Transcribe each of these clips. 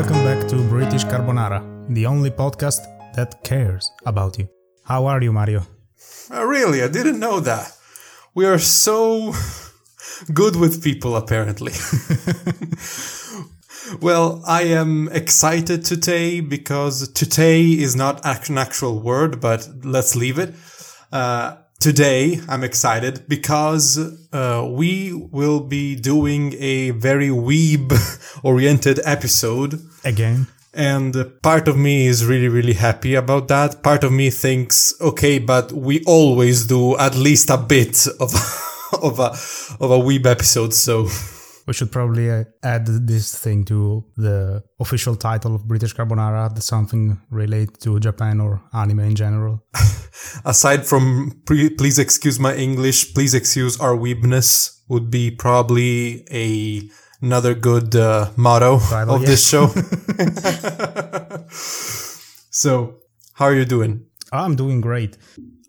Welcome back to British Carbonara, the only podcast that cares about you. How are you, Mario? Uh, really, I didn't know that. We are so good with people, apparently. well, I am excited today because today is not an actual word, but let's leave it. Uh, today I'm excited because uh, we will be doing a very weeb oriented episode. Again? And part of me is really, really happy about that. Part of me thinks, okay, but we always do at least a bit of, of a, of a weeb episode. So we should probably uh, add this thing to the official title of British Carbonara, something related to Japan or anime in general. Aside from pre- please excuse my English, please excuse our weebness would be probably a another good uh, motto of yeah. this show. so, how are you doing? I'm doing great.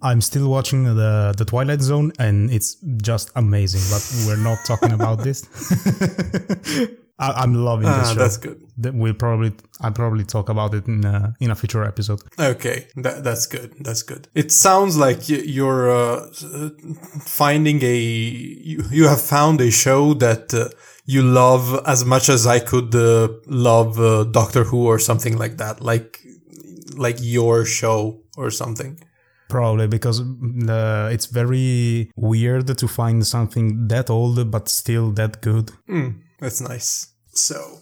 I'm still watching the the Twilight Zone, and it's just amazing. But we're not talking about this. I, am loving this ah, show. That's good. We'll probably I'll probably talk about it in a, in a future episode. Okay, that, that's good. That's good. It sounds like you're uh, finding a you, you have found a show that uh, you love as much as I could uh, love uh, Doctor Who or something like that. Like like your show or something. Probably because uh, it's very weird to find something that old but still that good. Mm, that's nice. So,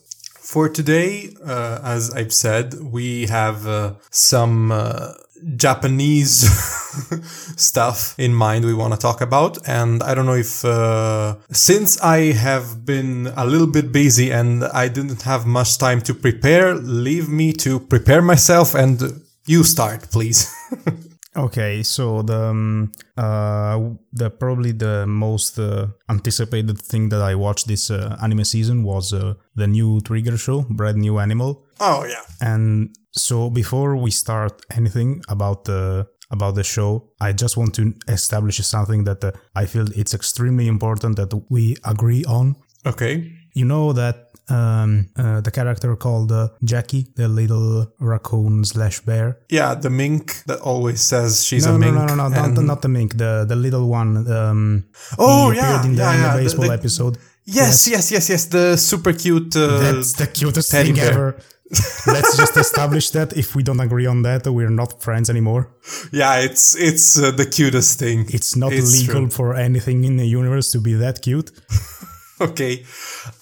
for today, uh, as I've said, we have uh, some uh, Japanese stuff in mind we want to talk about. And I don't know if, uh, since I have been a little bit busy and I didn't have much time to prepare, leave me to prepare myself and you start, please. Okay, so the um, uh, the probably the most uh, anticipated thing that I watched this uh, anime season was uh, the new Trigger show, Brand New Animal. Oh yeah. And so before we start anything about the about the show, I just want to establish something that uh, I feel it's extremely important that we agree on. Okay. You know that um, uh, the character called uh, Jackie, the little raccoon slash bear. Yeah, the mink that always says she's no, a mink. No, no, no, no, and... not, not the mink, the the little one. Um, oh, yeah, in the, yeah, yeah. the baseball the, the... episode. Yes, yes, yes, yes, the super cute. Uh, That's the cutest thing bear. ever. Let's just establish that if we don't agree on that, we're not friends anymore. Yeah, it's it's uh, the cutest thing. It's not it's legal true. for anything in the universe to be that cute. Okay.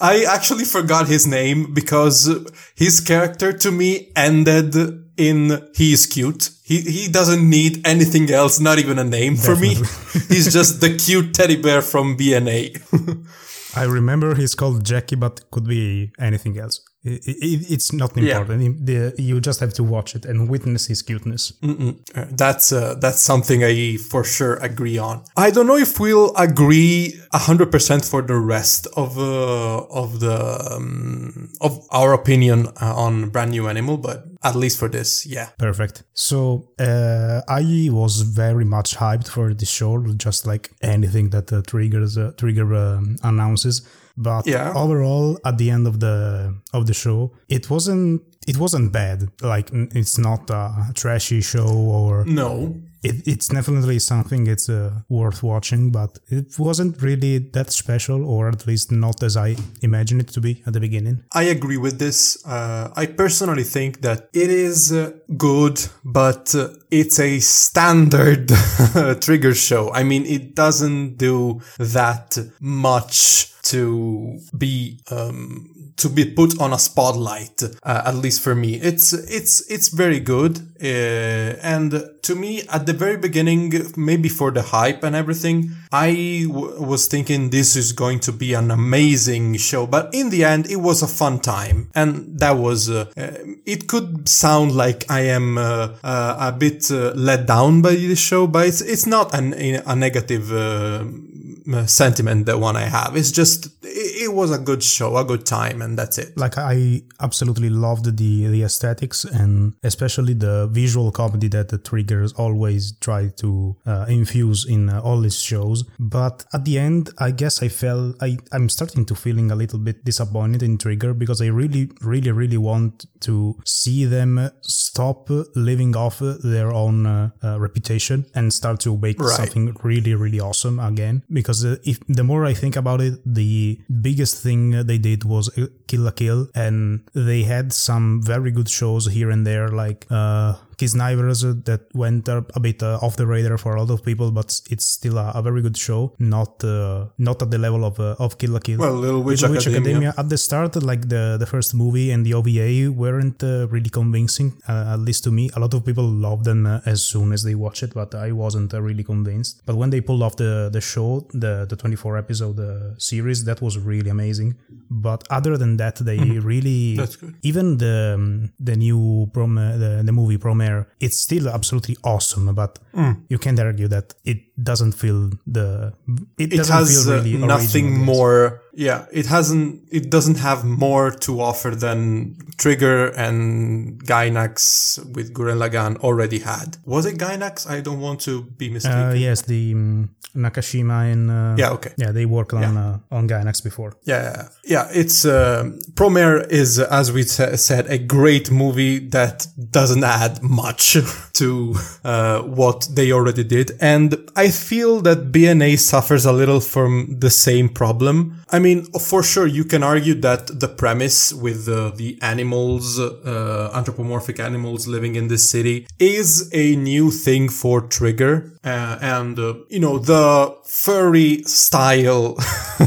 I actually forgot his name because his character to me ended in he is cute. He he doesn't need anything else, not even a name Definitely. for me. He's just the cute teddy bear from BNA. I remember he's called Jackie, but could be anything else. It, it, it's not important. Yeah. You just have to watch it and witness his cuteness. Mm-mm. Uh, that's uh, that's something I for sure agree on. I don't know if we'll agree hundred percent for the rest of uh, of the um, of our opinion uh, on brand new animal, but at least for this, yeah. Perfect. So uh, I was very much hyped for this show, just like anything that uh, triggers uh, trigger um, announces. But yeah. overall, at the end of the of the show, it wasn't it wasn't bad. Like it's not a trashy show or no. It, it's definitely something it's uh, worth watching, but it wasn't really that special, or at least not as I imagined it to be at the beginning. I agree with this. Uh, I personally think that it is uh, good, but uh, it's a standard trigger show. I mean, it doesn't do that much to be um, to be put on a spotlight. Uh, at least for me, it's it's it's very good. Uh, and to me, at the very beginning, maybe for the hype and everything, I w- was thinking this is going to be an amazing show. But in the end, it was a fun time, and that was. Uh, uh it could sound like I am uh, uh, a bit let down by this show, but it's it's not an, a negative sentiment the one I have. It's just it, was a good show, a good time, and that's it. Like I absolutely loved the the aesthetics and especially the visual comedy that the Triggers always try to uh, infuse in uh, all his shows. But at the end, I guess I felt I I'm starting to feeling a little bit disappointed in Trigger because I really, really, really want to see them stop living off their own uh, uh, reputation and start to make right. something really, really awesome again. Because uh, if the more I think about it, the biggest thing they did was Kill la Kill, and they had some very good shows here and there, like uh, Snipers that went a bit uh, off the radar for a lot of people, but it's still a, a very good show. Not uh, not at the level of uh, of Kill la Kill. Well, Little Witch, Little Witch Academia. Academia. at the start, like the the first movie and the OVA weren't uh, really convincing, uh, at least to me. A lot of people loved them uh, as soon as they watched it, but I wasn't really convinced. But when they pulled off the the show, the the 24 episode series, that was really amazing. But other than that, they mm-hmm. really even the um, the new prom the, the movie Promare it's still absolutely awesome, but mm. you can't argue that it doesn't feel the it, it has really uh, nothing more yeah it hasn't it doesn't have more to offer than trigger and gainax with Gurren Lagann already had. Was it gainax? I don't want to be mistaken. uh, yes the um, nakashima and uh, yeah okay. yeah they worked on yeah. Uh, on gainax before. Yeah yeah it's uh, promare is as we said a great movie that doesn't add much to uh, what they already did. And i I feel that BNA suffers a little from the same problem. I mean, for sure, you can argue that the premise with the animals, uh, anthropomorphic animals living in this city is a new thing for Trigger. Uh, and, uh, you know, the furry style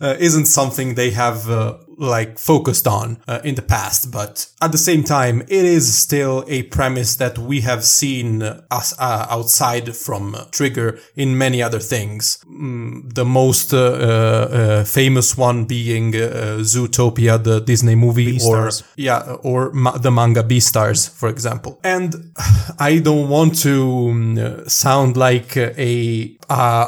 uh, isn't something they have uh, like focused on uh, in the past, but at the same time, it is still a premise that we have seen us uh, outside from uh, Trigger in many other things. Mm, the most uh, uh, famous one being Zootopia, the Disney movie, or yeah, or ma- the manga Beastars, for example. And I don't want to um, sound like a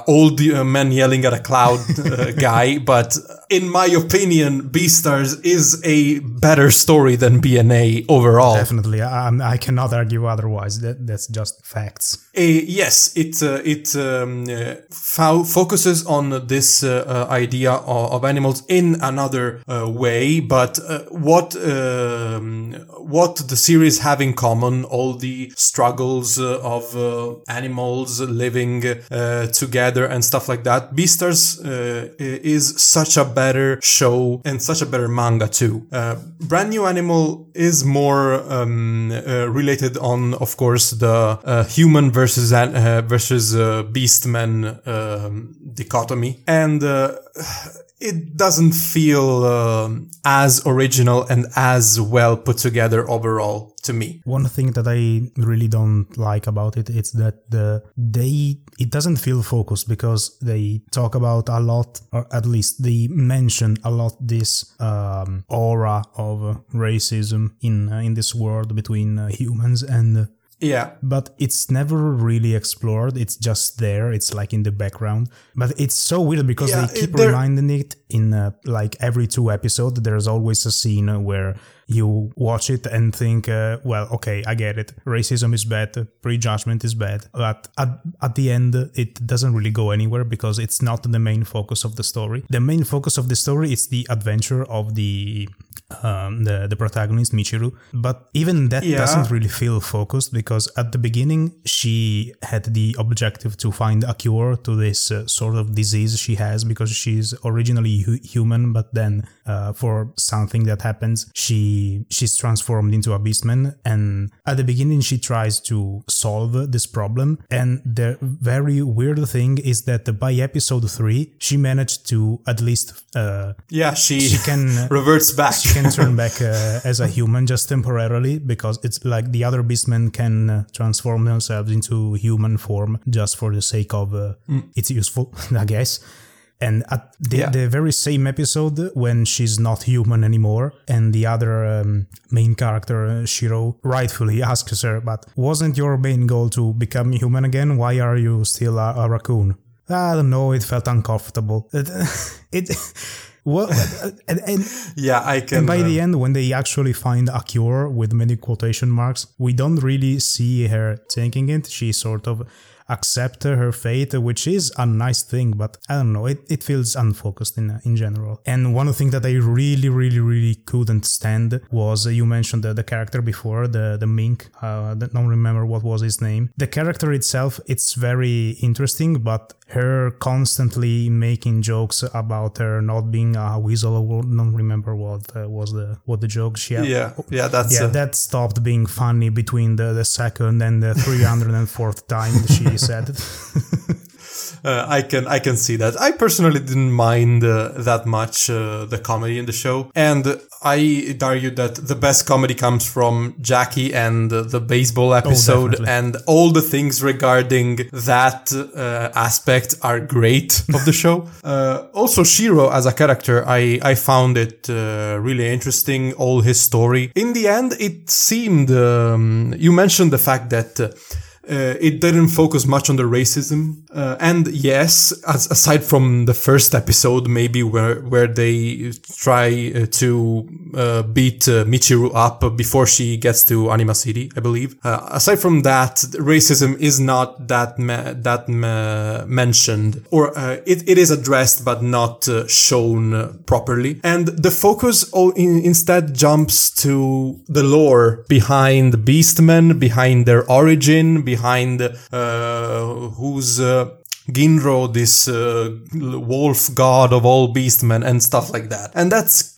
old man yelling at a cloud guy, but in my opinion, Beastars is a better story than BNA overall. Definitely, I, I cannot argue otherwise. That that's just facts. Uh, yes, it uh, it um, uh, fo- focuses on this uh, uh, idea of, of, animals in another uh, way, but what um, what the series have in common, all the struggles of animals living together and stuff like that. Beastars is such a better show and such a better manga too. Uh, Brand New Animal is more um, uh, related on, of course, the uh, human versus uh, versus uh, beastman um, dichotomy, and uh, it doesn't feel um, as original and as well put together overall to me. One thing that I really don't like about it is that the they it doesn't feel focused because they talk about a lot, or at least they mention a lot this um, aura of racism in uh, in this world between uh, humans and yeah. But it's never really explored. It's just there. It's like in the background. But it's so weird because yeah, they keep reminding it in uh, like every two episodes. There's always a scene where you watch it and think, uh, well, okay, I get it. Racism is bad, prejudgment is bad. But at, at the end, it doesn't really go anywhere because it's not the main focus of the story. The main focus of the story is the adventure of the um, the the protagonist Michiru, but even that yeah. doesn't really feel focused because at the beginning she had the objective to find a cure to this uh, sort of disease she has because she's originally hu- human, but then uh, for something that happens, she she's transformed into a beastman. And at the beginning, she tries to solve this problem. And the very weird thing is that by episode three, she managed to at least uh, yeah she she can reverts back. She can turn back uh, as a human just temporarily because it's like the other beastmen can uh, transform themselves into human form just for the sake of uh, mm. it's useful, I guess. And at the, yeah. the, very same episode, when she's not human anymore, and the other um, main character, uh, Shiro, rightfully asks her, But wasn't your main goal to become human again? Why are you still a, a raccoon? I don't know, it felt uncomfortable. It, it well, uh, and, and, yeah, I can. And by the uh, end, when they actually find a cure with many quotation marks, we don't really see her taking it. She sort of accept her fate, which is a nice thing, but I don't know, it, it feels unfocused in in general. And one thing that I really, really, really couldn't stand was uh, you mentioned the, the character before, the the mink. Uh, I don't remember what was his name. The character itself, it's very interesting, but her constantly making jokes about her not being a weasel. I don't remember what uh, was the what the joke she had. Yeah, yeah, that's yeah. Uh, that stopped being funny between the, the second and the 304th time she said it. Uh, I can I can see that. I personally didn't mind uh, that much uh, the comedy in the show, and I argue that the best comedy comes from Jackie and the baseball oh, episode, oh, and all the things regarding that uh, aspect are great of the show. Uh, also, Shiro as a character, I I found it uh, really interesting. All his story. In the end, it seemed um, you mentioned the fact that uh, it didn't focus much on the racism. Uh, and yes, as, aside from the first episode, maybe where, where they try uh, to uh, beat uh, Michiru up before she gets to Anima City, I believe. Uh, aside from that, racism is not that, that me- mentioned or it, it is addressed, but not shown properly. And the focus in, instead jumps to the lore behind Beastmen, behind their origin, behind behind uh, whose uh, Ginro, this uh, wolf god of all beastmen and stuff like that. And that's.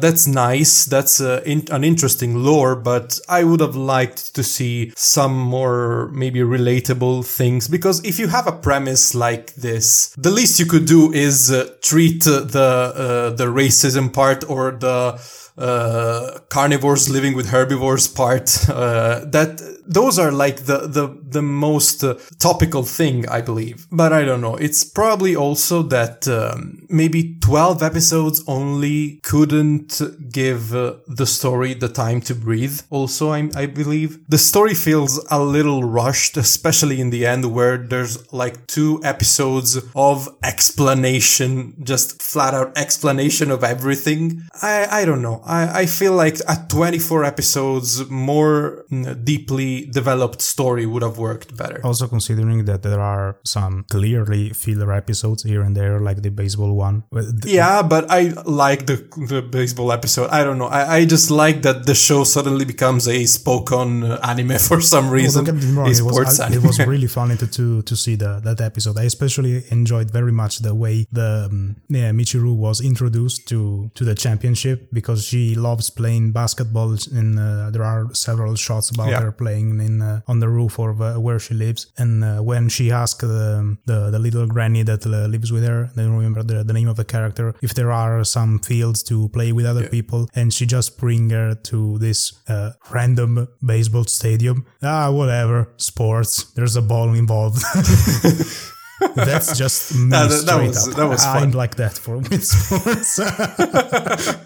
That's nice. That's uh, in- an interesting lore, but I would have liked to see some more maybe relatable things because if you have a premise like this, the least you could do is uh, treat the uh, the racism part or the uh, carnivores living with herbivores part. Uh, that those are like the the the most uh, topical thing, I believe. But I don't know. It's probably also that um, maybe twelve episodes only couldn't give uh, the story the time to breathe. Also, I, I believe the story feels a little rushed, especially in the end where there's like two episodes of explanation, just flat out explanation of everything. I I don't know. I, I feel like at 24 episodes, more mm, deeply developed story would have worked better. Also, considering that there are some clearly filler episodes here and there, like the baseball one. Yeah, but I like the, the baseball episode. I don't know. I, I just like that the show suddenly becomes a spokon uh, anime for some reason. Well, it, was, I, it was really funny to, to, to see the, that episode. I especially enjoyed very much the way the um, yeah, Michiru was introduced to, to the championship because she loves playing basketball, and uh, there are several shots about yeah. her playing in uh, on the roof or uh, where she lives. And uh, when she asks the, the, the little granny that uh, lives with her, I don't remember the, the name of the character, if there are some fields to play with other yeah. people, and she just bring her to this uh, random baseball stadium. Ah, whatever, sports. There's a ball involved. That's just me that, that, straight was, up. That was fun. I'm like that for sports.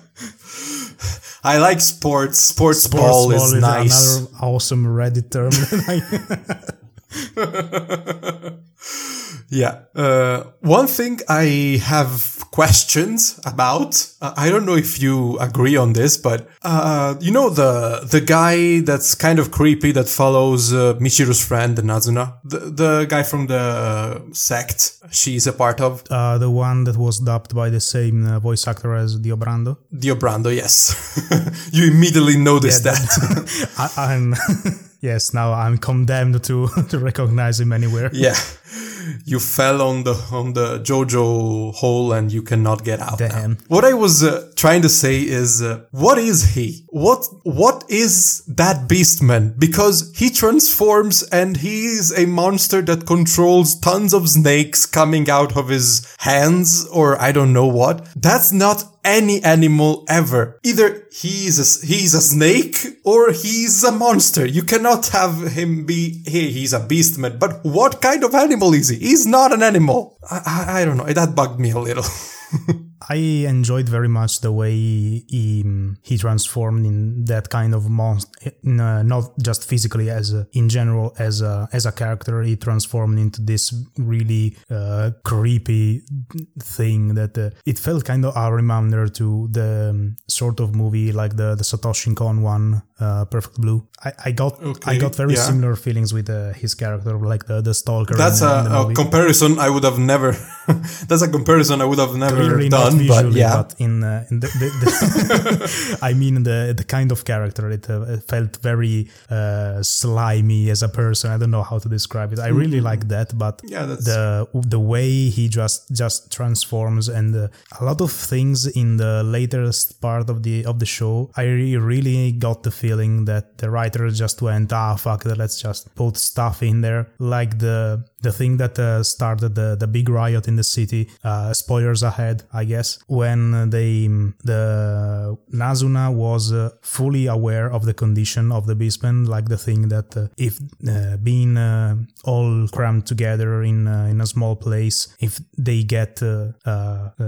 I like sports. Sports, sports ball, ball is, is nice. Another awesome Reddit term. yeah. Uh, one thing I have questions about. I don't know if you agree on this, but uh, you know the the guy that's kind of creepy that follows uh, Michiru's friend Nazuna, the the guy from the sect she's a part of. Uh, the one that was dubbed by the same uh, voice actor as Dio Brando. Dio Brando, yes. you immediately noticed yeah, that. that. I, I'm yes. Now I'm condemned to to recognize him anywhere. Yeah you fell on the on the JoJo hole and you cannot get out. Damn. Now. What I was uh, trying to say is, uh, what is he? What what is that Beastman? Because he transforms and he is a monster that controls tons of snakes coming out of his hands, or I don't know what. That's not any animal ever. Either he's a, he's a snake or he's a monster. You cannot have him be, hey, he's a beastman. But what kind of animal is he? He's not an animal. I, I, I don't know. That bugged me a little. I enjoyed very much the way he he transformed in that kind of monster, uh, not just physically as a, in general as a as a character. He transformed into this really uh, creepy thing that uh, it felt kind of a reminder to the um, sort of movie like the the Satoshi Kon one, uh, Perfect Blue. I, I got okay. I got very yeah. similar feelings with uh, his character, like the the stalker. That's in, a, in a comparison I would have never. that's a comparison I would have never done. Visually, but yeah, but in, uh, in the, the, the I mean the the kind of character it, uh, it felt very uh, slimy as a person. I don't know how to describe it. I really mm-hmm. like that, but yeah, the the way he just just transforms and uh, a lot of things in the latest part of the of the show, I really got the feeling that the writer just went, ah, fuck, let's just put stuff in there like the the thing that uh, started the, the big riot in the city. Uh, spoilers ahead, I guess. When they the Nazuna was uh, fully aware of the condition of the beastmen, like the thing that uh, if uh, being uh, all crammed together in in a small place, if they get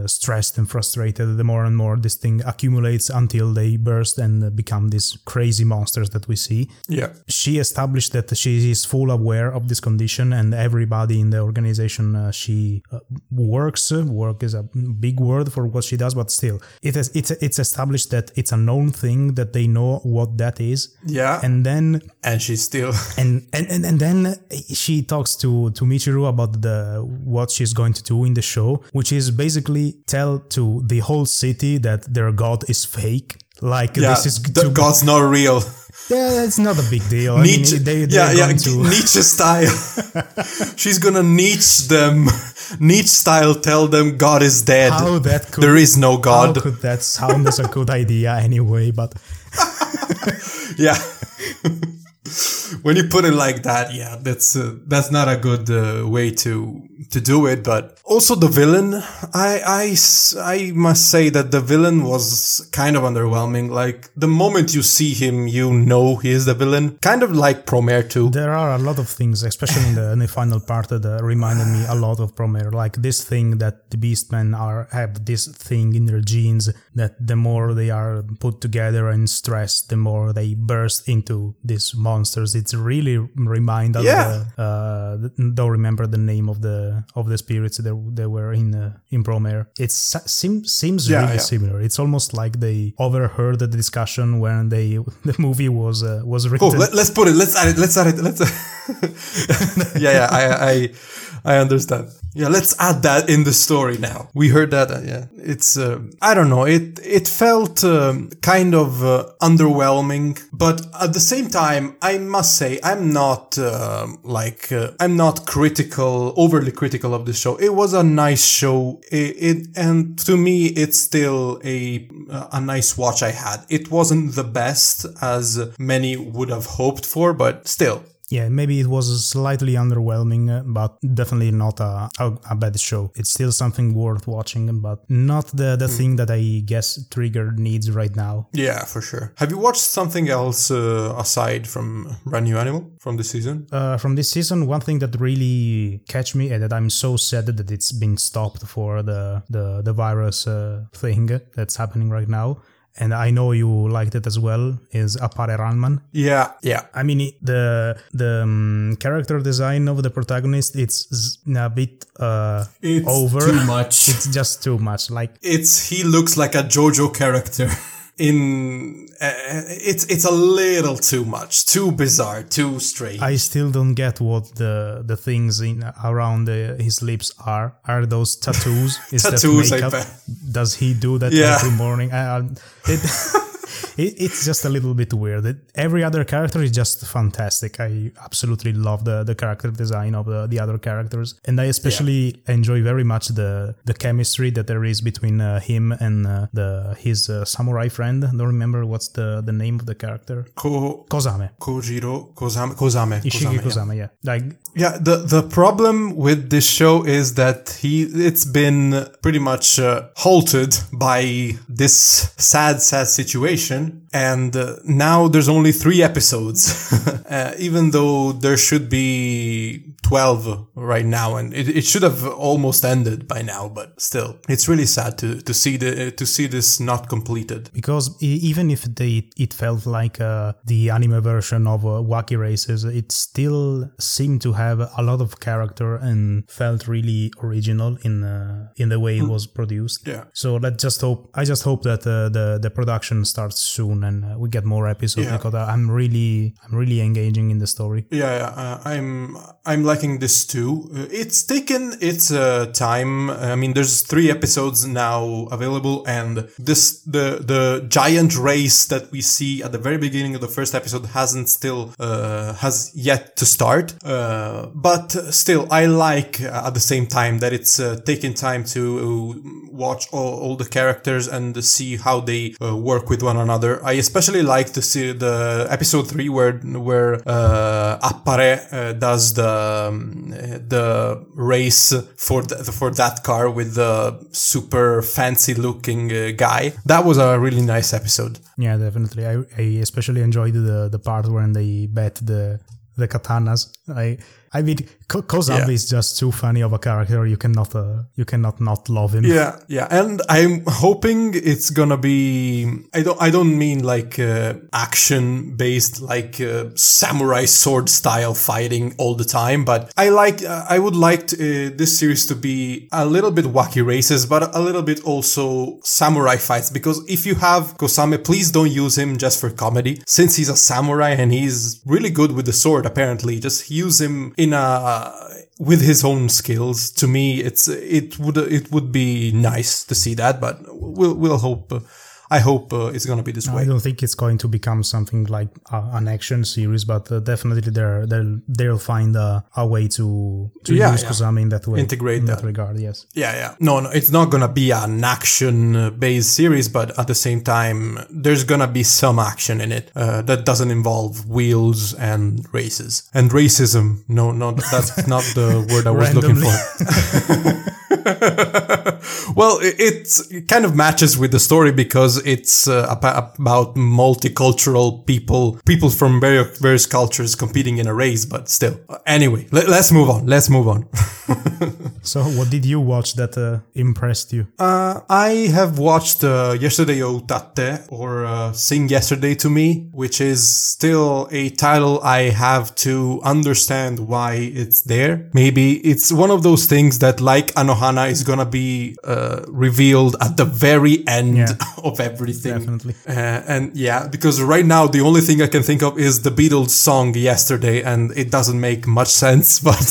stressed and frustrated, the more and more this thing accumulates until they burst and become these crazy monsters that we see. Yeah, she established that she is full aware of this condition and every everybody in the organization uh, she uh, works. Work is a big word for what she does, but still, it is it's it's established that it's a known thing that they know what that is. Yeah, and then and she still and and and, and then she talks to to Michiru about the what she's going to do in the show, which is basically tell to the whole city that their god is fake. Like yeah, this is the God's not real. Yeah, it's not a big deal. Nietzsche, I mean, they, yeah, yeah, to... Nietzsche style. She's gonna Nietzsche them, Nietzsche style. Tell them God is dead. How that could, there is no God. How could that sound as a good idea anyway? But yeah when you put it like that, yeah, that's uh, that's not a good uh, way to to do it. But also the villain, I I I must say that the villain was kind of underwhelming. Like the moment you see him, you know he is the villain. Kind of like Promare too. There are a lot of things, especially in the, in the final part, that uh, reminded me a lot of Promare. Like this thing that the Beastmen are have this thing in their genes that the more they are put together and stressed, the more they burst into these monsters. It's really remind. Yeah. The, uh, don't remember the name of the of the spirits that they were in uh, in Promare. It seems seems yeah, really yeah. similar. It's almost like they overheard the discussion when they the movie was uh, was written. Let, us put it. Let's add it. Let's add it. Let's. yeah, yeah. I I I understand. Yeah, let's add that in the story now. We heard that. Uh, yeah, it's. Uh, I don't know. It it felt um, kind of uh, underwhelming, but at the same time, I must say I'm not uh, like uh, I'm not critical, overly critical of the show. It was a nice show. It, it and to me, it's still a a nice watch I had. It wasn't the best as many would have hoped for, but still, yeah, maybe it was slightly underwhelming, uh, but definitely not a, a, a, bad show. It's still something worth watching, but not the, the mm. thing that I guess Trigger needs right now. Yeah, for sure. Have you watched something else uh, aside from Brand New Animal from this season? Uh, from this season, one thing that really catch me and that I'm so sad that it's been stopped for the the, the virus uh, thing that's happening right now and I know you liked it as well, is Appare Ranman. Yeah, yeah. I mean, the the um, character design of the protagonist it's a bit uh, it's over. Too much. It's just too much. Like it's he looks like a JoJo character. in uh, it's it's a little too much, too bizarre, too strange. I still don't get what the the things in around the, his lips are. Are those tattoos? Is tattoos, that makeup? Does he do that yeah. every morning? I, I, it, it, it's just a little bit weird. It, every other character is just fantastic. I absolutely love the, the character design of the, the other characters, and I especially yeah. enjoy very much the the chemistry that there is between uh, him and uh, the his uh, samurai friend. I don't remember what's the, the name of the character. Ko- Kosame. Kojiro Kosame. Kosame. Isshiki Kosame. Kosame yeah. yeah. Like yeah. The the problem with this show is that he it's been pretty much uh, halted by this sad sad situation animation, and uh, now there's only three episodes, uh, even though there should be 12 right now, and it, it should have almost ended by now, but still, it's really sad to, to see the to see this not completed. Because even if they it felt like uh, the anime version of uh, Wacky Races, it still seemed to have a lot of character and felt really original in uh, in the way it hmm. was produced. Yeah. So let's just hope. I just hope that uh, the the production starts soon and uh, we get more episodes yeah. because I'm really I'm really engaging in the story. Yeah, yeah uh, I'm I'm liking this too. Uh, it's taken its uh, time. I mean, there's three episodes now available, and this the the giant race that we see at the very beginning of the first episode hasn't still uh, has yet to start. Uh, but still, I like uh, at the same time that it's uh, taking time to watch all, all, the characters and see how they work with one another. I especially like to see the episode three where where Appare does the um, the race for the, for that car with the super fancy looking uh, guy. That was a really nice episode. Yeah, definitely. I, I especially enjoyed the the part when they bet the the katanas. I I mean, Kosame yeah. is just too funny of a character. You cannot, uh, you cannot not love him. Yeah, yeah, and I'm hoping it's gonna be. I don't, I don't mean like uh, action based, like uh, samurai sword style fighting all the time. But I like, uh, I would like to, uh, this series to be a little bit wacky races, but a little bit also samurai fights. Because if you have Kosame, please don't use him just for comedy, since he's a samurai and he's really good with the sword. Apparently, just use him in a Uh, with his own skills. To me, it's it would it would be nice to see that, but we'll we'll hope I hope uh, it's going to be this no, way. I don't think it's going to become something like uh, an action series, but uh, definitely they're, they'll they'll find a, a way to to yeah, use yeah. In that way, integrate in that. that. regard. Yes. Yeah, yeah. No, no, it's not going to be an action based series, but at the same time, there's going to be some action in it uh, that doesn't involve wheels and races and racism. No, no, that's not the word I was looking for. well, it, it, kind of matches with the story because it's uh, about multicultural people, people from various, various cultures competing in a race, but still. Anyway, let, us move on. Let's move on. so, what did you watch that uh, impressed you? Uh, I have watched uh, Yesterday O Utatte or uh, Sing Yesterday to Me, which is still a title I have to understand why it's there. Maybe it's one of those things that, like Anohana, Is gonna be uh, revealed at the very end yeah, of everything. Definitely. Uh, and yeah, because right now the only thing I can think of is the Beatles song yesterday, and it doesn't make much sense, but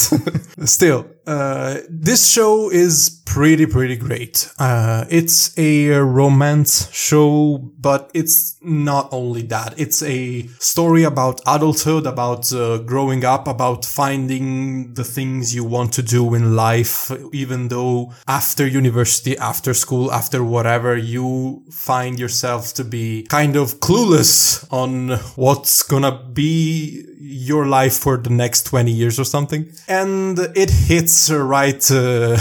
still. Uh, this show is pretty, pretty great. Uh, it's a romance show, but it's not only that. It's a story about adulthood, about uh, growing up, about finding the things you want to do in life, even though after university, after school, after whatever, you find yourself to be kind of clueless on what's gonna be your life for the next 20 years or something. And it hits right uh,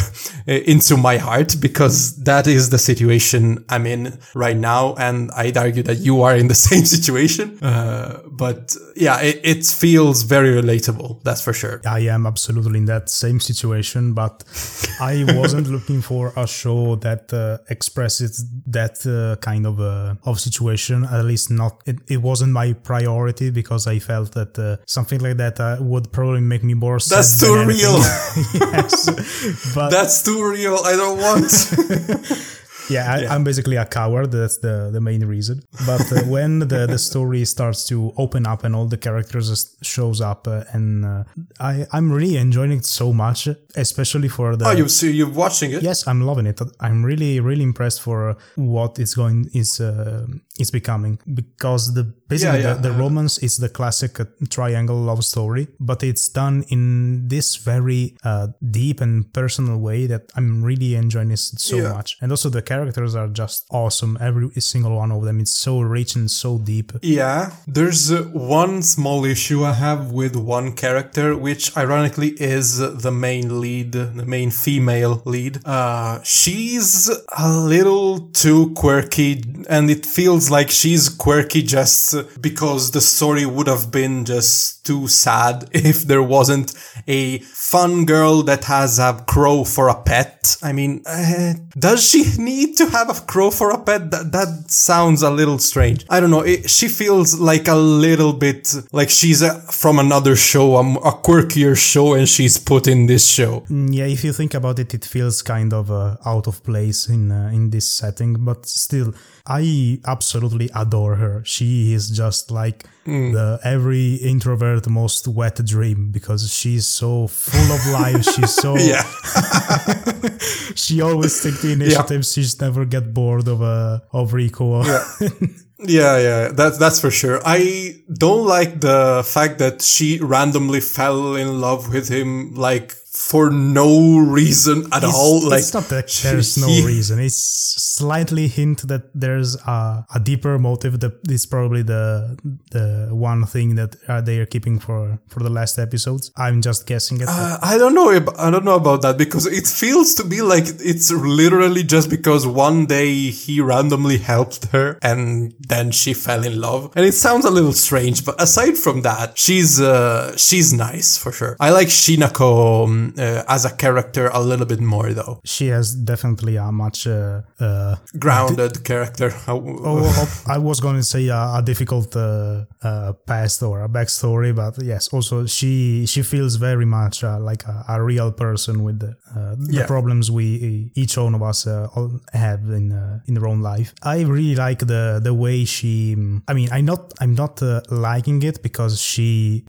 into my heart because that is the situation I'm in right now. And I'd argue that you are in the same situation. Uh, but yeah, it, it, feels very relatable. That's for sure. I am absolutely in that same situation, but I wasn't looking for a show that uh, expresses that uh, kind of uh, of situation. At least not, it, it wasn't my priority because I felt that uh, something like that uh, would probably make me more sad. That's too real. yes, but that's too real. I don't want. yeah, I, am basically a coward. That's the, the main reason. But uh, when the, the story starts to open up and all the characters shows up, uh, and uh, I I'm really enjoying it so much, especially for the. Oh, you see, you're watching it? Yes, I'm loving it. I'm really really impressed for what it's going is uh, is becoming because the basically yeah, yeah. The, the, romance is the classic uh, triangle love story, but it's done in this very uh, deep and personal way that I'm really enjoying it so much, and also the characters characters are just awesome. Every single one of them is so rich and so deep. Yeah, there's one small issue I have with one character, which ironically is the main lead, the main female lead. Uh, she's a little too quirky, and it feels like she's quirky just because the story would have been just too sad if there wasn't a fun girl that has a crow for a pet. I mean, uh, does she need to have a crow for a pet? That, that sounds a little strange. I don't know. It, she feels like a little bit like she's a, from another show, a, a, quirkier show, and she's put in this show. Mm, yeah, if you think about it, it feels kind of uh, out of place in uh, in this setting, but still, I absolutely adore her. She is just like mm. the every introvert most wet dream because she's so full of life. She's so yeah. she always take the initiative. Yeah. She's never get bored of uh, of Rikuo. Yeah. Yeah, yeah, that's that's for sure. I don't like the fact that she randomly fell in love with him like for no reason at it's, all. Like it's not that there's no reason. It's slightly hint that there's a, a deeper motive. That is probably the the one thing that uh, they are keeping for for the last episodes. I'm just guessing it. Uh, I don't know. I don't know about that because it feels to be like it's literally just because one day he randomly helped her and then she fell in love, and it sounds a little strange. But aside from that, she's uh she's nice for sure. I like Shinako. Um, uh, as a character a little bit more though. She has definitely a much uh, uh, grounded di- character. oh, oh, I was going to say a, a difficult uh, uh, past or a backstory, but yes, also she she feels very much uh, like a, a, real person with the, the problems we each one of us all have in in their own life. I really like the the way she. I mean, I'm not I'm not liking it because she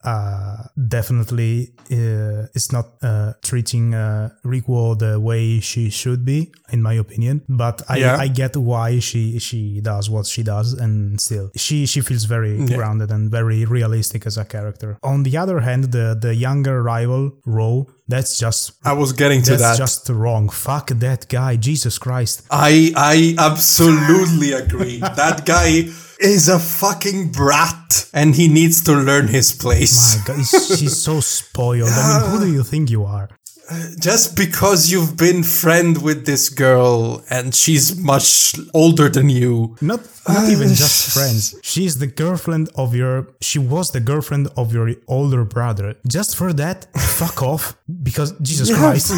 definitely is not uh, treating uh, Rikuo the way she should be, in my opinion. But I, yeah. I get why she she does what she does, and still she she feels very yeah. grounded and very realistic as a character. On the other hand, the the younger rival Rou that's just I was getting to that's that. just wrong. Fuck that guy. Jesus Christ. I I absolutely agree. that guy is a fucking brat and he needs to learn his place. My god, she's so spoiled. I mean, who do you think you are? Just because you've been friend with this girl and she's much older than you. Not not even just friends. She's the girlfriend of your she was the girlfriend of your older brother. Just for that, fuck off. Because Jesus. Christ,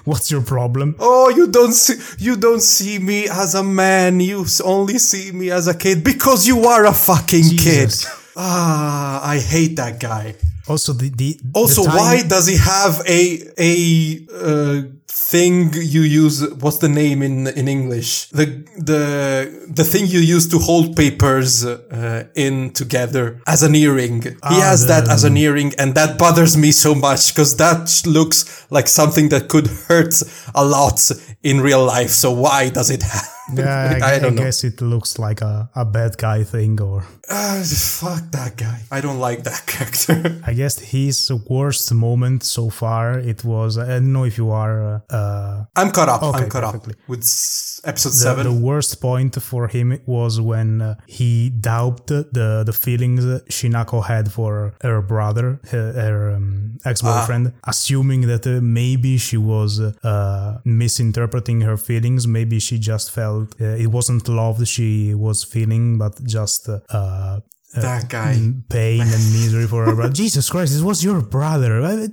what's your problem? Oh, you don't see you don't see me as a man. You only see me as a kid because you are a fucking Jesus. kid. Ah, I hate that guy. Also, the, the also the why does he have a a uh, thing you use? What's the name in in English? The the the thing you use to hold papers uh, in together as an earring. Ah, he has the, that as an earring, and that bothers me so much because that looks like something that could hurt a lot in real life. So why does it have? Yeah, I, I, I guess it looks like a, a bad guy thing or. Uh, fuck that guy. I don't like that character. I guess his worst moment so far it was. I don't know if you are. Uh, I'm caught up. Okay, I'm caught perfectly. up with episode the, seven. The worst point for him was when uh, he doubted the the feelings Shinako had for her brother, her, her um, ex boyfriend, ah. assuming that uh, maybe she was uh, misinterpreting her feelings. Maybe she just felt felt uh, it wasn't love she was feeling, but just uh, uh that guy pain and misery for her brother. Jesus Christ, it was your brother. I,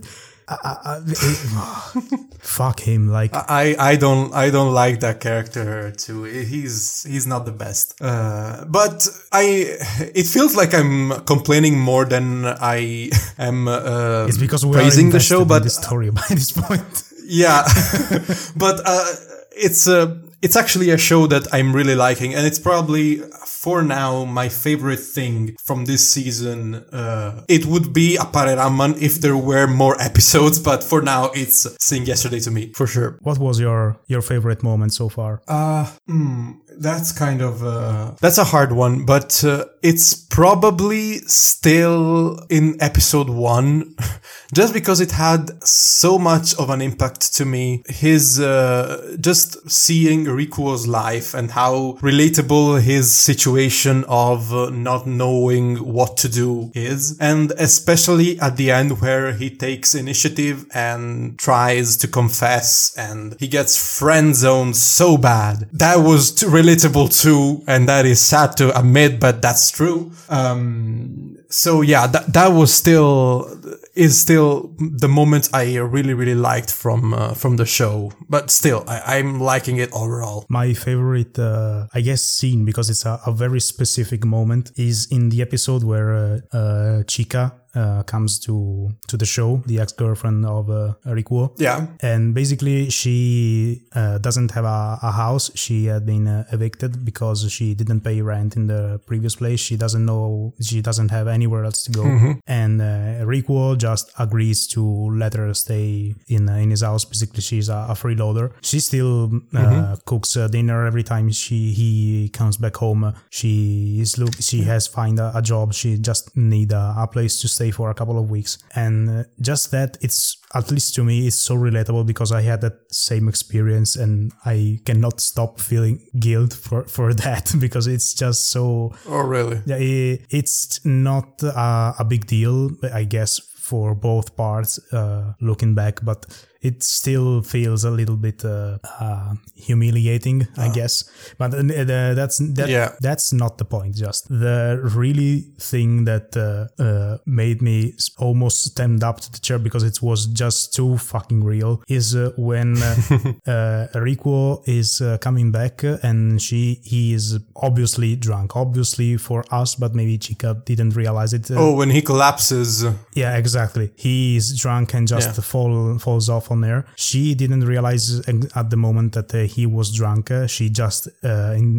I, I, fuck him like I, I don't I don't like that character too he's he's not the best uh, but I it feels like I'm complaining more than I am uh, it's because we're praising the show but the story by this point yeah but uh, it's a it's actually a show that I'm really liking, and it's probably for now my favorite thing from this season. Uh, it would be Appare Ranman if there were more episodes, but for now it's Sing Yesterday to me for sure. What was your your favorite moment so far? Uh, mm, that's kind of uh, that's a hard one, but uh, it's probably still in episode one, just because it had so much of an impact to me. His uh, just seeing Rikuo's life and how relatable his situation of uh, not knowing what to do is, and especially at the end where he takes initiative and tries to confess, and he gets friend zoned so bad. That was too relatable too, and that is sad to admit, but that's true. Um, so yeah, that that was still is still the moment I really really liked from uh, from the show. But still, I, am liking it overall. My favorite, uh, I guess, scene because it's a, a, very specific moment is in the episode where uh, uh Chika uh, comes to to the show, the ex girlfriend of uh, Rikuo. Yeah, and basically she uh, doesn't have a, a, house. She had been uh, evicted because she didn't pay rent in the previous place. She doesn't know. She doesn't have anywhere else to go. Mm-hmm. And uh, Rikuo just agrees to let her stay in uh, in his house. Basically, she's a, a freeloader. She still uh, mm-hmm. cooks dinner every time she he comes back home. She is look. She has find a, a job. She just need a, a place to stay stay for a couple of weeks. And uh, just that, it's at least to me, it's so relatable because I had that same experience and I cannot stop feeling guilt for, for that because it's just so. Oh, really? Yeah, it's not a, a big deal, I guess, for both parts uh, looking back, but it still feels a little bit uh, uh, humiliating, I uh. guess. But uh, that's that, yeah. that's not the point. Just the really thing that uh, uh, made me almost stand up to the chair because it was just too fucking real is when Rikuo is coming back and she he is obviously drunk, obviously for us, but maybe Chika didn't realize it. oh, when he collapses. Yeah, exactly. He is drunk and just yeah. fall falls off on there. She didn't realize at the moment that uh, he was drunk. Uh, she just uh, in,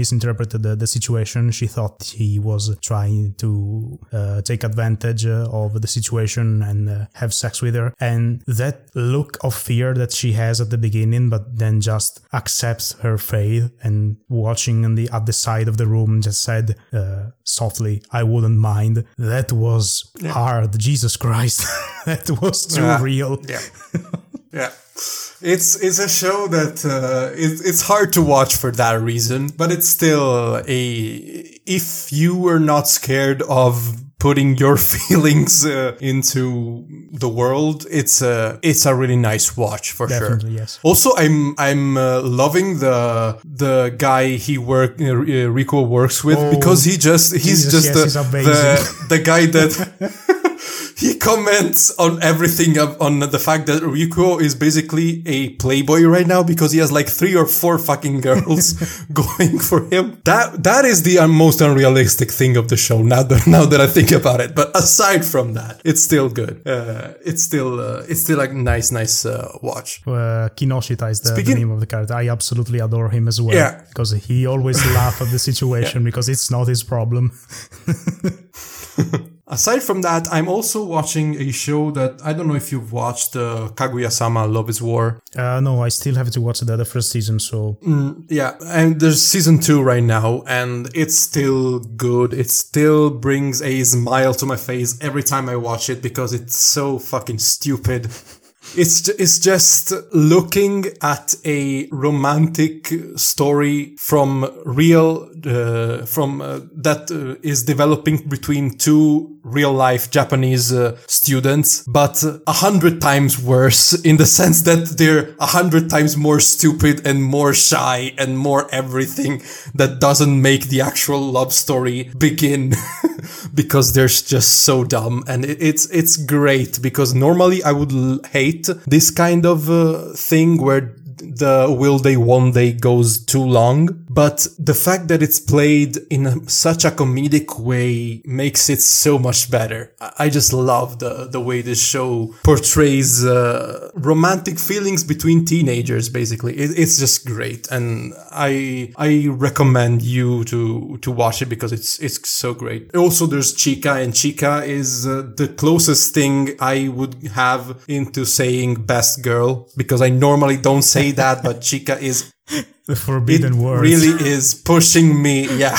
misinterpreted the, the, situation. She thought he was trying to take advantage of the situation and have sex with her. And that look of fear that she has at the beginning, but then just accepts her fate and watching on the at the side of the room just said uh, softly, "I wouldn't mind." That was yeah. hard. Jesus Christ, that was too yeah. real. Yeah. Yeah. It's it's a show that uh, it, it's hard to watch for that reason, but it's still a if you were not scared of putting your feelings uh, into the world, it's a it's a really nice watch for Definitely, sure. Yes. Also, I'm I'm uh, loving the the guy he work uh, Rikuo works with oh, because he just he's Jesus, just yes, the, the the guy that. he comments on everything on the fact that Rikuo is basically a playboy right now because he has like three or four fucking girls going for him. That that is the most unrealistic thing of the show. Now that now that I think about it, but aside from that, it's still good. Uh, it's still uh, it's still like nice nice uh, watch. Uh, Kinoshita is the, the, name of the character. I absolutely adore him as well. Yeah, because he always laughs at the situation yeah. because it's not his problem. Aside from that, I'm also watching a show that I don't know if you've watched uh, Kaguya-sama Love is War. Uh, no, I still have to watch the, the first season, so. Mm, yeah, and there's season two right now, and it's still good. It still brings a smile to my face every time I watch it because it's so fucking stupid. It's it's just looking at a romantic story from real uh, from uh, that uh, is developing between two real life Japanese uh, students, but a hundred times worse in the sense that they're a hundred times more stupid and more shy and more everything that doesn't make the actual love story begin because they're just so dumb. And it's, it's great because normally I would l- hate this kind of uh, thing where the will they won't they goes too long but the fact that it's played in such a comedic way makes it so much better. I just love the, the way this show portrays uh, romantic feelings between teenagers, basically. It, it's just great. And I, I recommend you to, to watch it because it's, it's so great. Also, there's Chika and Chika is uh, the closest thing I would have into saying best girl because I normally don't say that, but Chika is the forbidden it words. really is pushing me, yeah,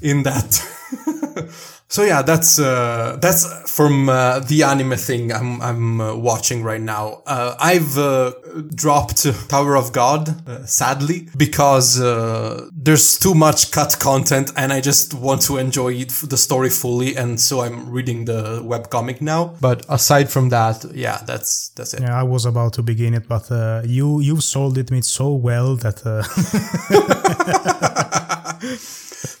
in that. So yeah, that's uh, that's from uh, the anime thing I'm I'm uh, watching right now. Uh, I've uh, dropped Tower of God uh, sadly because there's too much cut content and I just want to enjoy the story fully, and so I'm reading the web comic now. But aside from that, yeah, that's that's it. Yeah, I was about to begin it, but you you sold it me so well that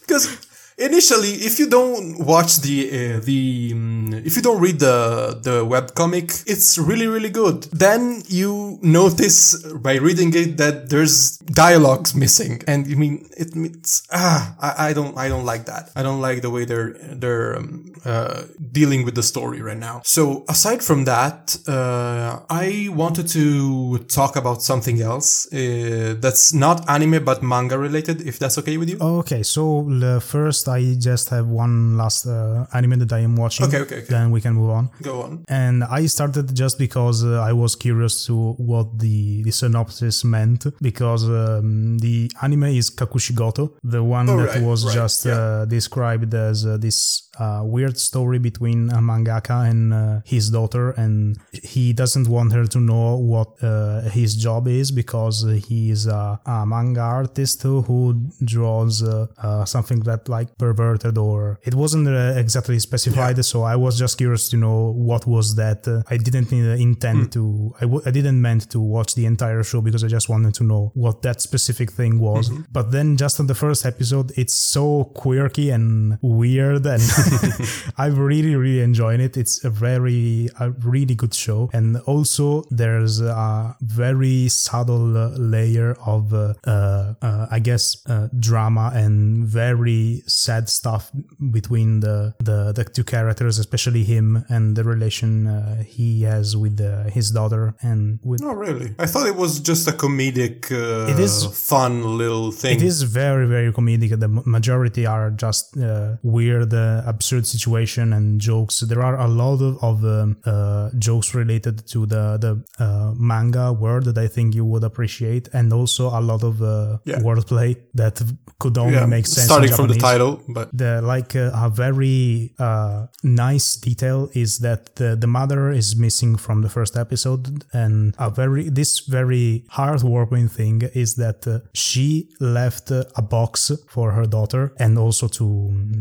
because initially, if you don't watch the uh, the um, if you don't read the the web comic, it's really really good. Then you notice by reading it that there's dialogues missing, and you mean it means ah I, I don't I don't like that. I don't like the way they're they're um, uh, dealing with the story right now. So aside from that, uh, I wanted to talk about something else uh, that's not anime but manga related. If that's okay with you. Okay, so first I just have one last uh, anime that I am watching. Okay, okay, okay. Then we can move on. Go on. And I started just because uh, I was curious to what the, the synopsis meant because um, the anime is Kakushigoto, the one oh, that right, was right, just yeah. uh, described as uh, this uh, weird story between a mangaka and uh, his daughter, and he doesn't want her to know what uh, his job is because he is a, a manga artist who draws uh, uh, something that like perverted or it wasn't uh, exactly specified. Yeah. So I was just curious to know what was that. I didn't intend mm. to. I w- I didn't meant to watch the entire show because I just wanted to know what that specific thing was. Mm-hmm. But then just on the first episode, it's so quirky and weird and I'm really, really enjoying it. It's a very, a really good show. And also there's a very subtle layer of, uh, uh, I guess, uh, drama and very sad stuff between the, the, the two characters, especially him and the relation uh, he has with uh, his daughter and with. Oh, really? I thought it was just a comedic, uh, it is fun little thing. It is very, very comedic. The majority are just weird, absurd situation and jokes. There are a lot of, of um, uh, jokes related to the the uh, manga world that I think you would appreciate, and also a lot of uh, yeah. wordplay that could only yeah. make sense. Starting from the title, but the like uh, a very uh, nice detail is that the, the mother is missing from the first episode, and a very this very heartwarming thing is that uh, she left a box for her daughter and also to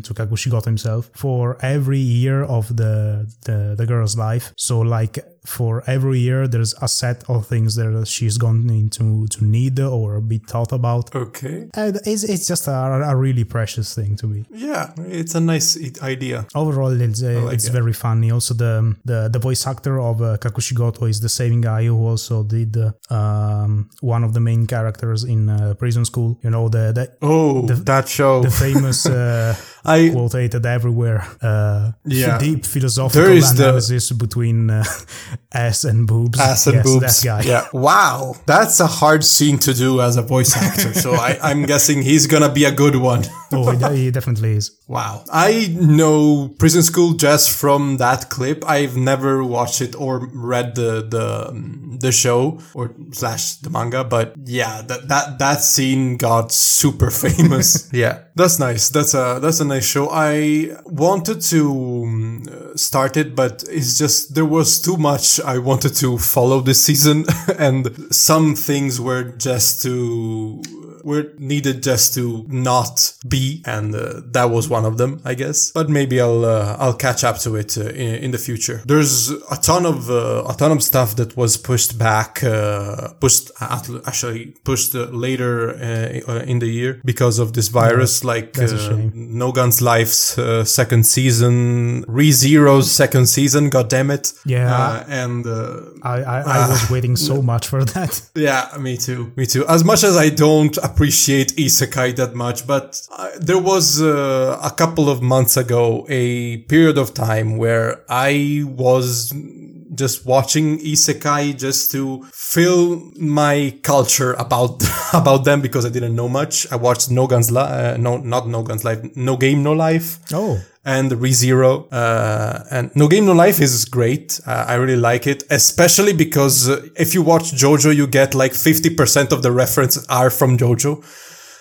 to Kakushigoto himself for every year of the, the, the girl's life. So like for every year there's a set of things that she's going to to need or be taught about. Okay. And it's, it's just a, a really precious thing to me. Yeah it's a nice idea. Overall it's, uh, like it's it. very funny. Also the the, the voice actor of uh, kakushigoto is the same guy who also did uh, um, one of the main characters in uh, prison school. You know the, the oh the, that show. the famous uh, I quoted everywhere uh, yeah. deep philosophical analysis the, between ass and boobs. Ass and yes, boobs. That guy. Yeah. Wow. That's a hard scene to do as a voice actor. so I, am guessing he's gonna be a good one. oh, he definitely is. Wow. I know Prison School just from that clip. I've never watched it or read the the um, the show or slash the manga, but yeah, that that that scene got super famous. yeah. That's nice. That's a that's a nice show. I wanted to um, start it, but it's just there was too much I wanted to follow this season, and some things were just too were needed just to not be, and uh, that was one of them, I guess. But maybe I'll uh, I'll catch up to it uh, in, in, the future. There's a ton of uh, a ton of stuff that was pushed back, uh, pushed actually pushed uh, later in the year because of this virus, yeah, like No Guns Life's second season, ReZero's second season. God damn it! Yeah, and I I, I was waiting so much for that. Yeah, me too. Me too. As much as I don't appreciate isekai that much, but uh, there was uh, a couple of months ago a period of time where I was just watching isekai just to fill my culture about about them because I didn't know much. I watched No Guns, Li- uh, no, not No Guns Life, No Game, No Life. Oh and ReZero. Uh, and No Game No Life is great. Uh, I really like it, especially because uh, if you watch JoJo, you get like 50% of the references are from JoJo.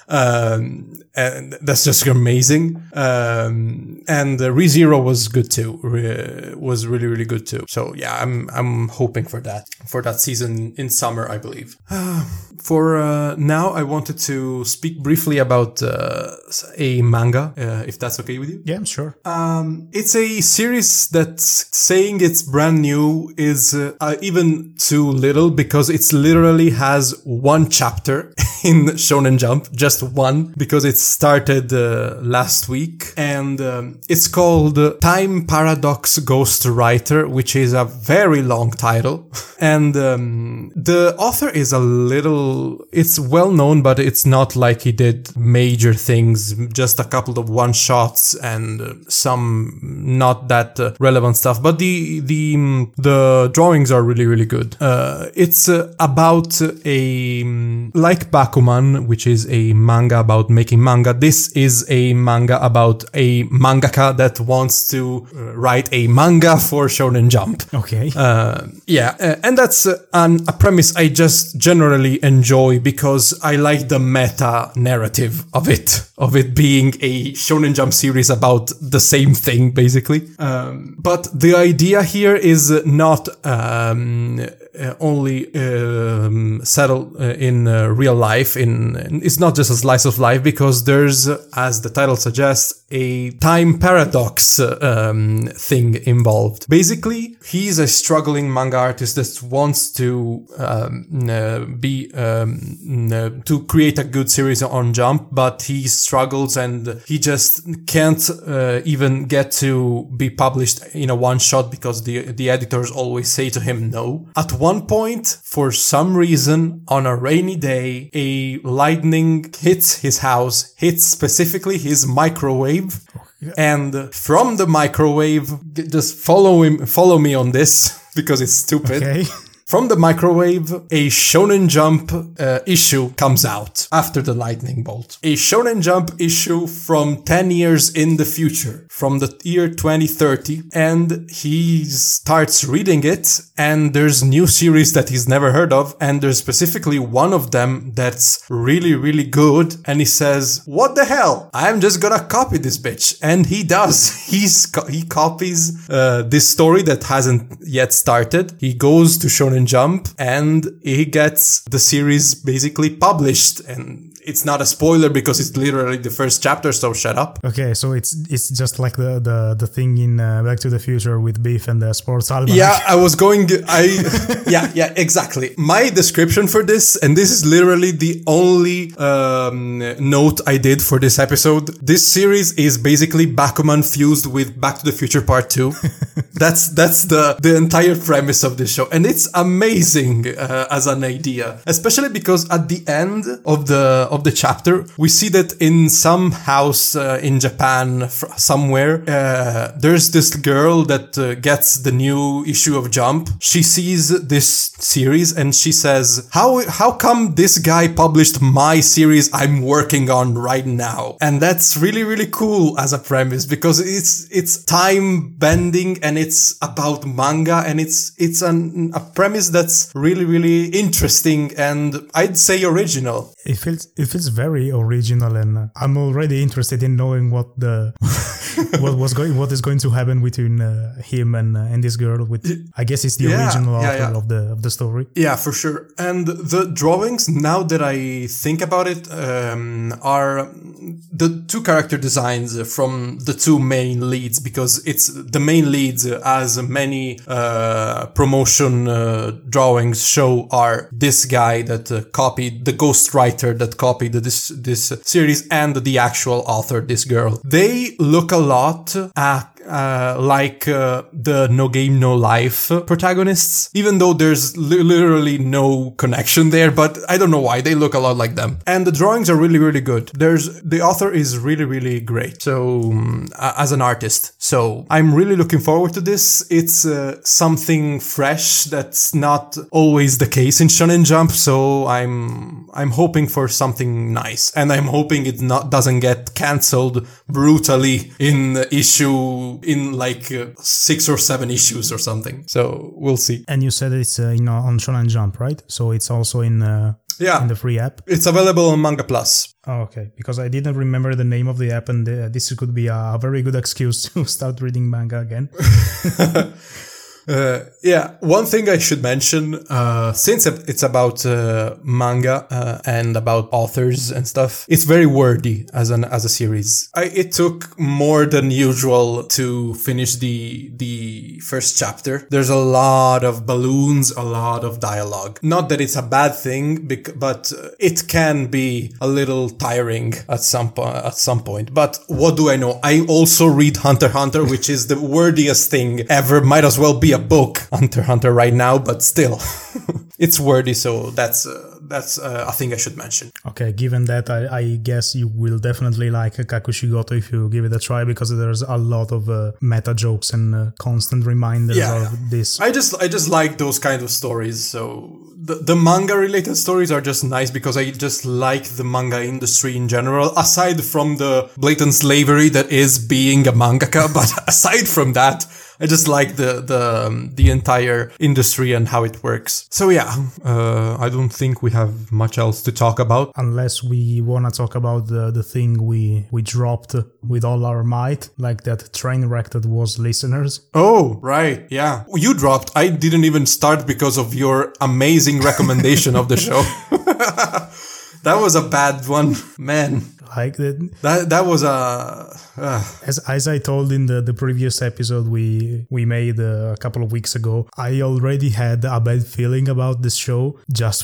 Um, and that's just amazing. Um, and uh, ReZero was good too. Re- was really really good too. So yeah, I'm I'm hoping for that for that season in summer, I believe. for uh, now, I wanted to speak briefly about uh, a manga, uh, if that's okay with you. Yeah, I'm sure. Um, it's a series that's saying it's brand new is uh, uh, even too little because it's literally has one chapter in Shonen Jump, just one, because it started uh, last week, and um, it's called Time Paradox Ghost Writer, which is a very long title, and um, the author is a little. It's well known, but it's not like he did major things. Just a couple of one shots and uh, some not that uh, relevant stuff. But the the um, the drawings are really really good. Uh, it's uh, about a um, like Bakuman, which is a manga about making manga. This is a manga about a mangaka that wants to uh, write a manga for Shonen Jump. Okay. Uh, yeah, uh, and that's uh, an, a premise I just generally enjoy because I like the meta narrative of it, of it being a Shonen Jump series about the same thing, basically. Um, but the idea here is not um, uh, only um, settled uh, in uh, real life. In it's not just a slice of life because there's, as the title suggests, a time paradox um, thing involved. Basically, he's a struggling manga artist that wants to um, uh, be um, uh, to create a good series on Jump, but he struggles and he just can't uh, even get to be published in a one shot because the the editors always say to him no. At one point, for some reason, on a rainy day, a lightning hits his house, hits specifically his microwave microwave. And from the microwave, just follow him, follow me on this because it's stupid. Okay. From the microwave, a Shonen Jump uh, issue comes out after the lightning bolt. A Shonen Jump issue from 10 years in the future, from the year 2030. And he starts reading it, and there's new series that he's never heard of. And there's specifically one of them that's really, really good. And he says, What the hell? I'm just gonna copy this bitch. And he does. He's, he copies uh, this story that hasn't yet started. He goes to Shonen Jump and he gets the series basically published. And it's not a spoiler because it's literally the first chapter so shut up. Okay so it's it's just like the the, the thing in uh, back to the future with Biff and the sports almanac yeah i was going i yeah yeah exactly. My description for this and this is literally the only um, note i did for this episode. This series is basically bakuman fused with back to the future part 2 that's that's the the entire premise of this show. And it's amazing uh, as an idea especially because at the end of the of the chapter, we see that in some house uh, in Japan, somewhere, uh, there's this girl that uh, gets the new issue of Jump. She sees this series and she says, "How how come this guy published my series I'm working on right now?" And that's really really cool as a premise because it's it's time bending and it's about manga and it's it's an, a premise that's really really interesting and I'd say original. It feels it feels very original, and uh, I'm already interested in knowing what the what was going what is going to happen between uh, him and uh, and this girl. With I guess it's the yeah, original yeah, author yeah. of the of the story. Yeah, for sure. And the drawings, now that I think about it, um, are the two character designs from the two main leads because it's the main leads as many uh, promotion uh, drawings show are this guy that uh, copied the ghostwriter that copied this this series and the actual author, this girl. They look a lot at uh, like uh, the No Game No Life protagonists, even though there's li- literally no connection there. But I don't know why they look a lot like them, and the drawings are really really good. There's the author is really really great. So um, as an artist, so I'm really looking forward to this. It's uh, something fresh that's not always the case in Shonen Jump. So I'm I'm hoping for something nice, and I'm hoping it not doesn't get cancelled brutally in issue in like uh, six or seven issues or something. So we'll see. And you said it's uh, you know on Shonen Jump, right? So it's also in uh, yeah in the free app. It's available on Manga Plus. Oh, okay, because I didn't remember the name of the app, and uh, this could be a very good excuse to start reading manga again. Uh, yeah, one thing I should mention, uh, since it's about uh, manga uh, and about authors and stuff, it's very wordy as an as a series. I, it took more than usual to finish the the first chapter. There's a lot of balloons, a lot of dialogue. Not that it's a bad thing, but it can be a little tiring at some po- at some point. But what do I know? I also read Hunter Hunter, which is the wordiest thing ever. Might as well be a book, Hunter Hunter, right now, but still, it's wordy. So that's uh, that's uh, a thing I should mention. Okay, given that, I, I, guess you will definitely like Kakushigoto if you give it a try because there's a lot of uh, meta jokes and uh, constant reminders yeah. of this. I just I just like those kind of stories. So the, the manga related stories are just nice because I just like the manga industry in general, aside from the blatant slavery that is being a mangaka. But aside from that, I just like the the um, the entire industry and how it works. So yeah, uh, I don't think we have much else to talk about unless we wanna talk about the the thing we we dropped with all our might, like that train wreck that was listeners. Oh right, yeah, you dropped. I didn't even start because of your amazing recommendation of the show. that was a bad one, man like that. That that was a uh. as as I told in the the previous episode we we made uh, a couple of weeks ago. I already had a bad feeling about this show just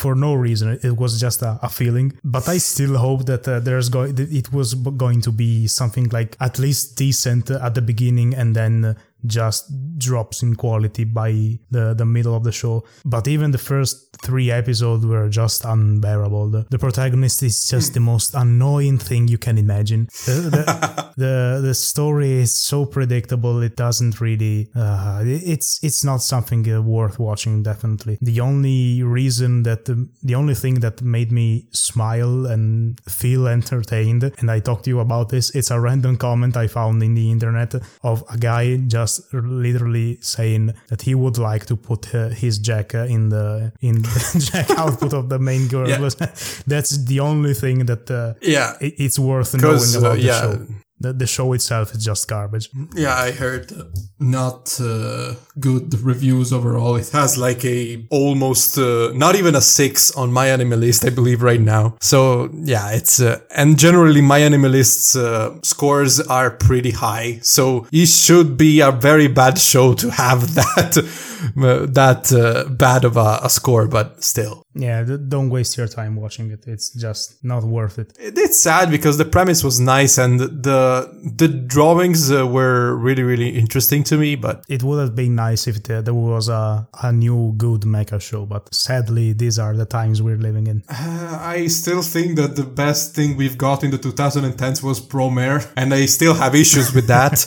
for no reason. It was just a, a feeling, but I still hope that uh, there's going it was going to be something like at least decent at the beginning and then just drops in quality by the, the middle of the show. But even the first three episodes were just unbearable. The, the protagonist is just the most annoying thing you can imagine. The, the, the, the, story is so predictable, it doesn't really, uh, it's, it's not something uh, worth watching, definitely. The only reason that, the, the only thing that made me smile and feel entertained, and I talked to you about this, it's a random comment I found in the internet of a guy just literally saying that he would like to put uh, his jack uh, in the in the jack output of the main girl. Yeah. That's the only thing that uh, yeah it, it's worth knowing about uh, the yeah. show the, the show itself is just garbage. Yeah, I heard not uh, good reviews overall. It has like a almost uh, not even a six on MyAnimeList, I believe, right now. So yeah, it's uh, and generally MyAnimeList's uh, scores are pretty high. So it should be a very bad show to have that that uh, bad of a, a score, but still. Yeah, don't waste your time watching it. It's just not worth it. It's sad because the premise was nice and the the drawings uh, were really really interesting to me. But it would have been nice if there, there was a a new good mecha show. But sadly, these are the times we're living in. Uh, I still think that the best thing we've got in the 2010s was Promare, and I still have issues with that.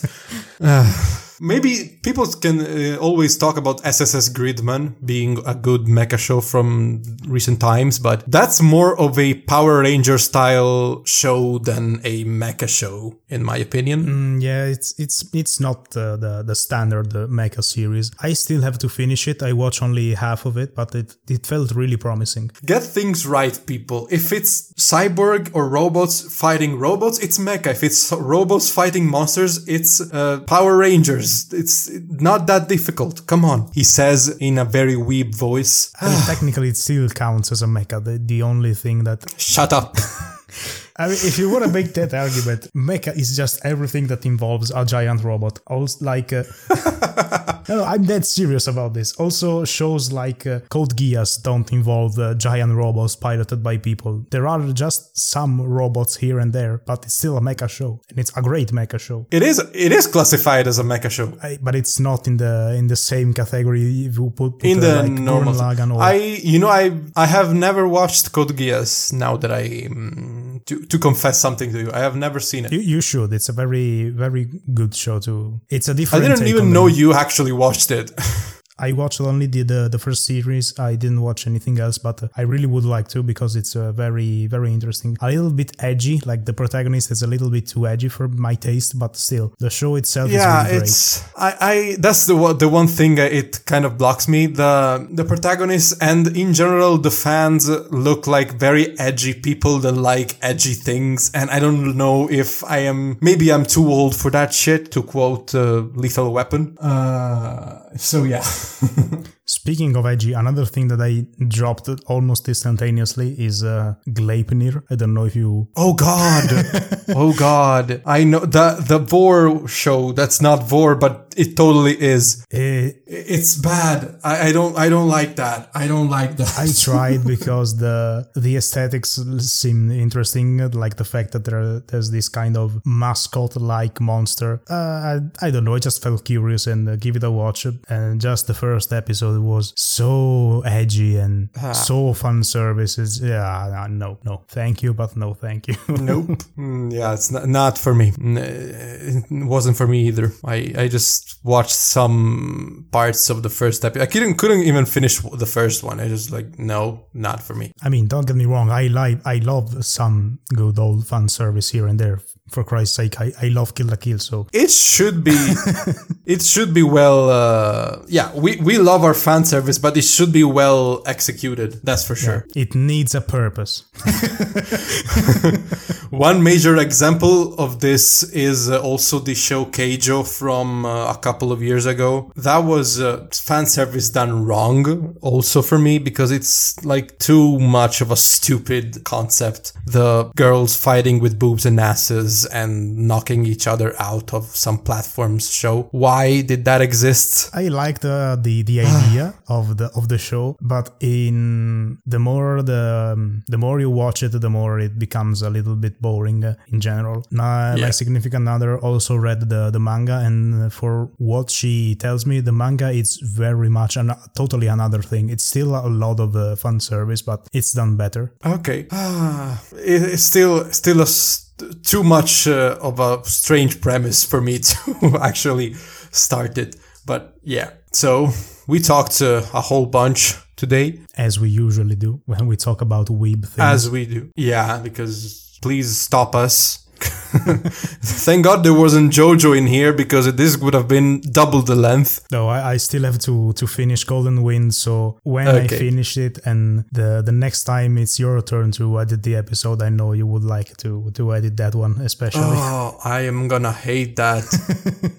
Maybe people can uh, always talk about SSS Gridman being a good mecha show from recent times, but that's more of a Power Ranger style show than a mecha show, in my opinion. Mm, yeah, it's it's it's not the the, the standard uh, mecha series. I still have to finish it. I watch only half of it, but it it felt really promising. Get things right, people. If it's cyborg or robots fighting robots, it's mecha. If it's robots fighting monsters, it's uh, Power Rangers it's not that difficult. Come on. He says in a very weeb voice. I mean, technically, it still counts as a mecha. The, the only thing that. Shut up. I mean, if you want to make that argument, mecha is just everything that involves a giant robot. Also, like, uh, no, I'm dead serious about this. Also, shows like uh, Code Geass don't involve uh, giant robots piloted by people. There are just some robots here and there, but it's still a mecha show, and it's a great mecha show. It is. It is classified as a mecha show, I, but it's not in the in the same category. If you put, put in uh, the like normal. Or I, you know, I I have never watched Code Geass. Now that I um, to to confess something to you, I have never seen it. you, you should. It's a very very good show too. It's a different. I didn't even know you actually watched it. I watched only the, the the first series. I didn't watch anything else, but I really would like to because it's uh, very very interesting. A little bit edgy, like the protagonist is a little bit too edgy for my taste, but still the show itself yeah, is really great. it's I, I that's the one- the one thing it kind of blocks me. The the protagonist and in general the fans look like very edgy people that like edgy things, and I don't know if I am maybe I'm too old for that shit. To quote uh, Lethal Weapon. Uh, so yeah. Speaking of edgy, another thing that I dropped almost instantaneously is uh, Gleipnir. I don't know if you. Oh God! oh God! I know the the Vore show. That's not Vore, but it totally is. Eh, It's bad. I, I don't. I don't like that. I don't like that. I tried because the the aesthetics seem interesting, like the fact that there there's this kind of mascot-like monster. Uh, I, I don't know. I just felt curious and uh, give it a watch. And just the first episode was so edgy and so fan services. Yeah, no, no, thank you, but no, thank you. nope. Mm, yeah, it's not, not for me. It wasn't for me either. I, I just watched some parts of the first episode. I couldn't couldn't even finish the first one. I just like no, not for me. I mean, don't get me wrong. I like, I love some good old fan service here and there. For Christ's sake, I, I love Kill la Kill. So It should be, it should be well. Uh, yeah, we we love our fan service, but it should be well executed. That's for sure. it needs a purpose. One major example of this is uh, also the show Keijo from uh, a couple of years ago. That was uh, fan service done wrong also for me because it's like too much of a stupid concept. The girls fighting with boobs and asses and knocking each other out of some platforms show. Why did that exist? I like the the, the idea of the of the show, but in the more the um, the more you watch it, the more it becomes a little bit boring uh, in general. Now, Yeah. My significant other also read the the manga, and for what she tells me, the manga is very much an, totally another thing. It's still a lot of uh, fan service, but it's done better. Okay. Ah, it's still still a s- too much uh, of a strange premise for me to actually start it. But yeah. So we talked uh, a whole bunch today, As we usually do when we talk about weeb things. as we do. Yeah, because please stop us. Thank God there wasn't JoJo in here because this would have been double the length. No, I, I still have to to finish Golden Wind. So when I finish it, and the the next time it's your turn to edit the episode, I know you would like to to edit that one especially. Oh, I am gonna hate that.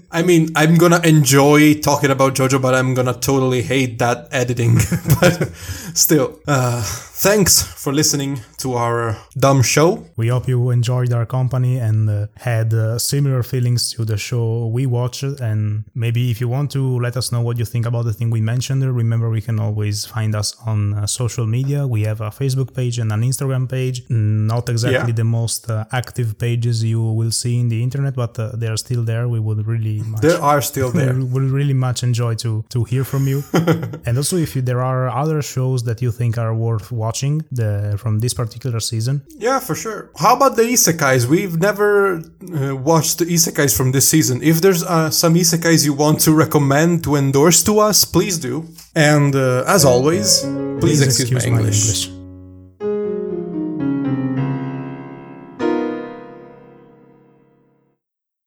I mean, I'm gonna enjoy talking about JoJo, but I'm gonna totally hate that editing. but still, uh, thanks for listening to our dumb show. We hope you enjoyed our company and uh, had uh, similar feelings to the show we watched. And maybe if you want to let us know what you think about the thing we mentioned, remember we can always find us on uh, social media. We have a Facebook page and an Instagram page. Not exactly Yeah. the most uh, active pages you will see in the internet, but uh, they are still there. We would really much. They are still there. We will really much enjoy to to hear from you. and also, if you, there are other shows that you think are worth watching the, from this particular season, Yeah, for sure. How about the isekais? We've never uh, watched the isekais from this season. If there's uh, some isekais you want to recommend to endorse to us, please do. And uh, as always, please, excuse, my English.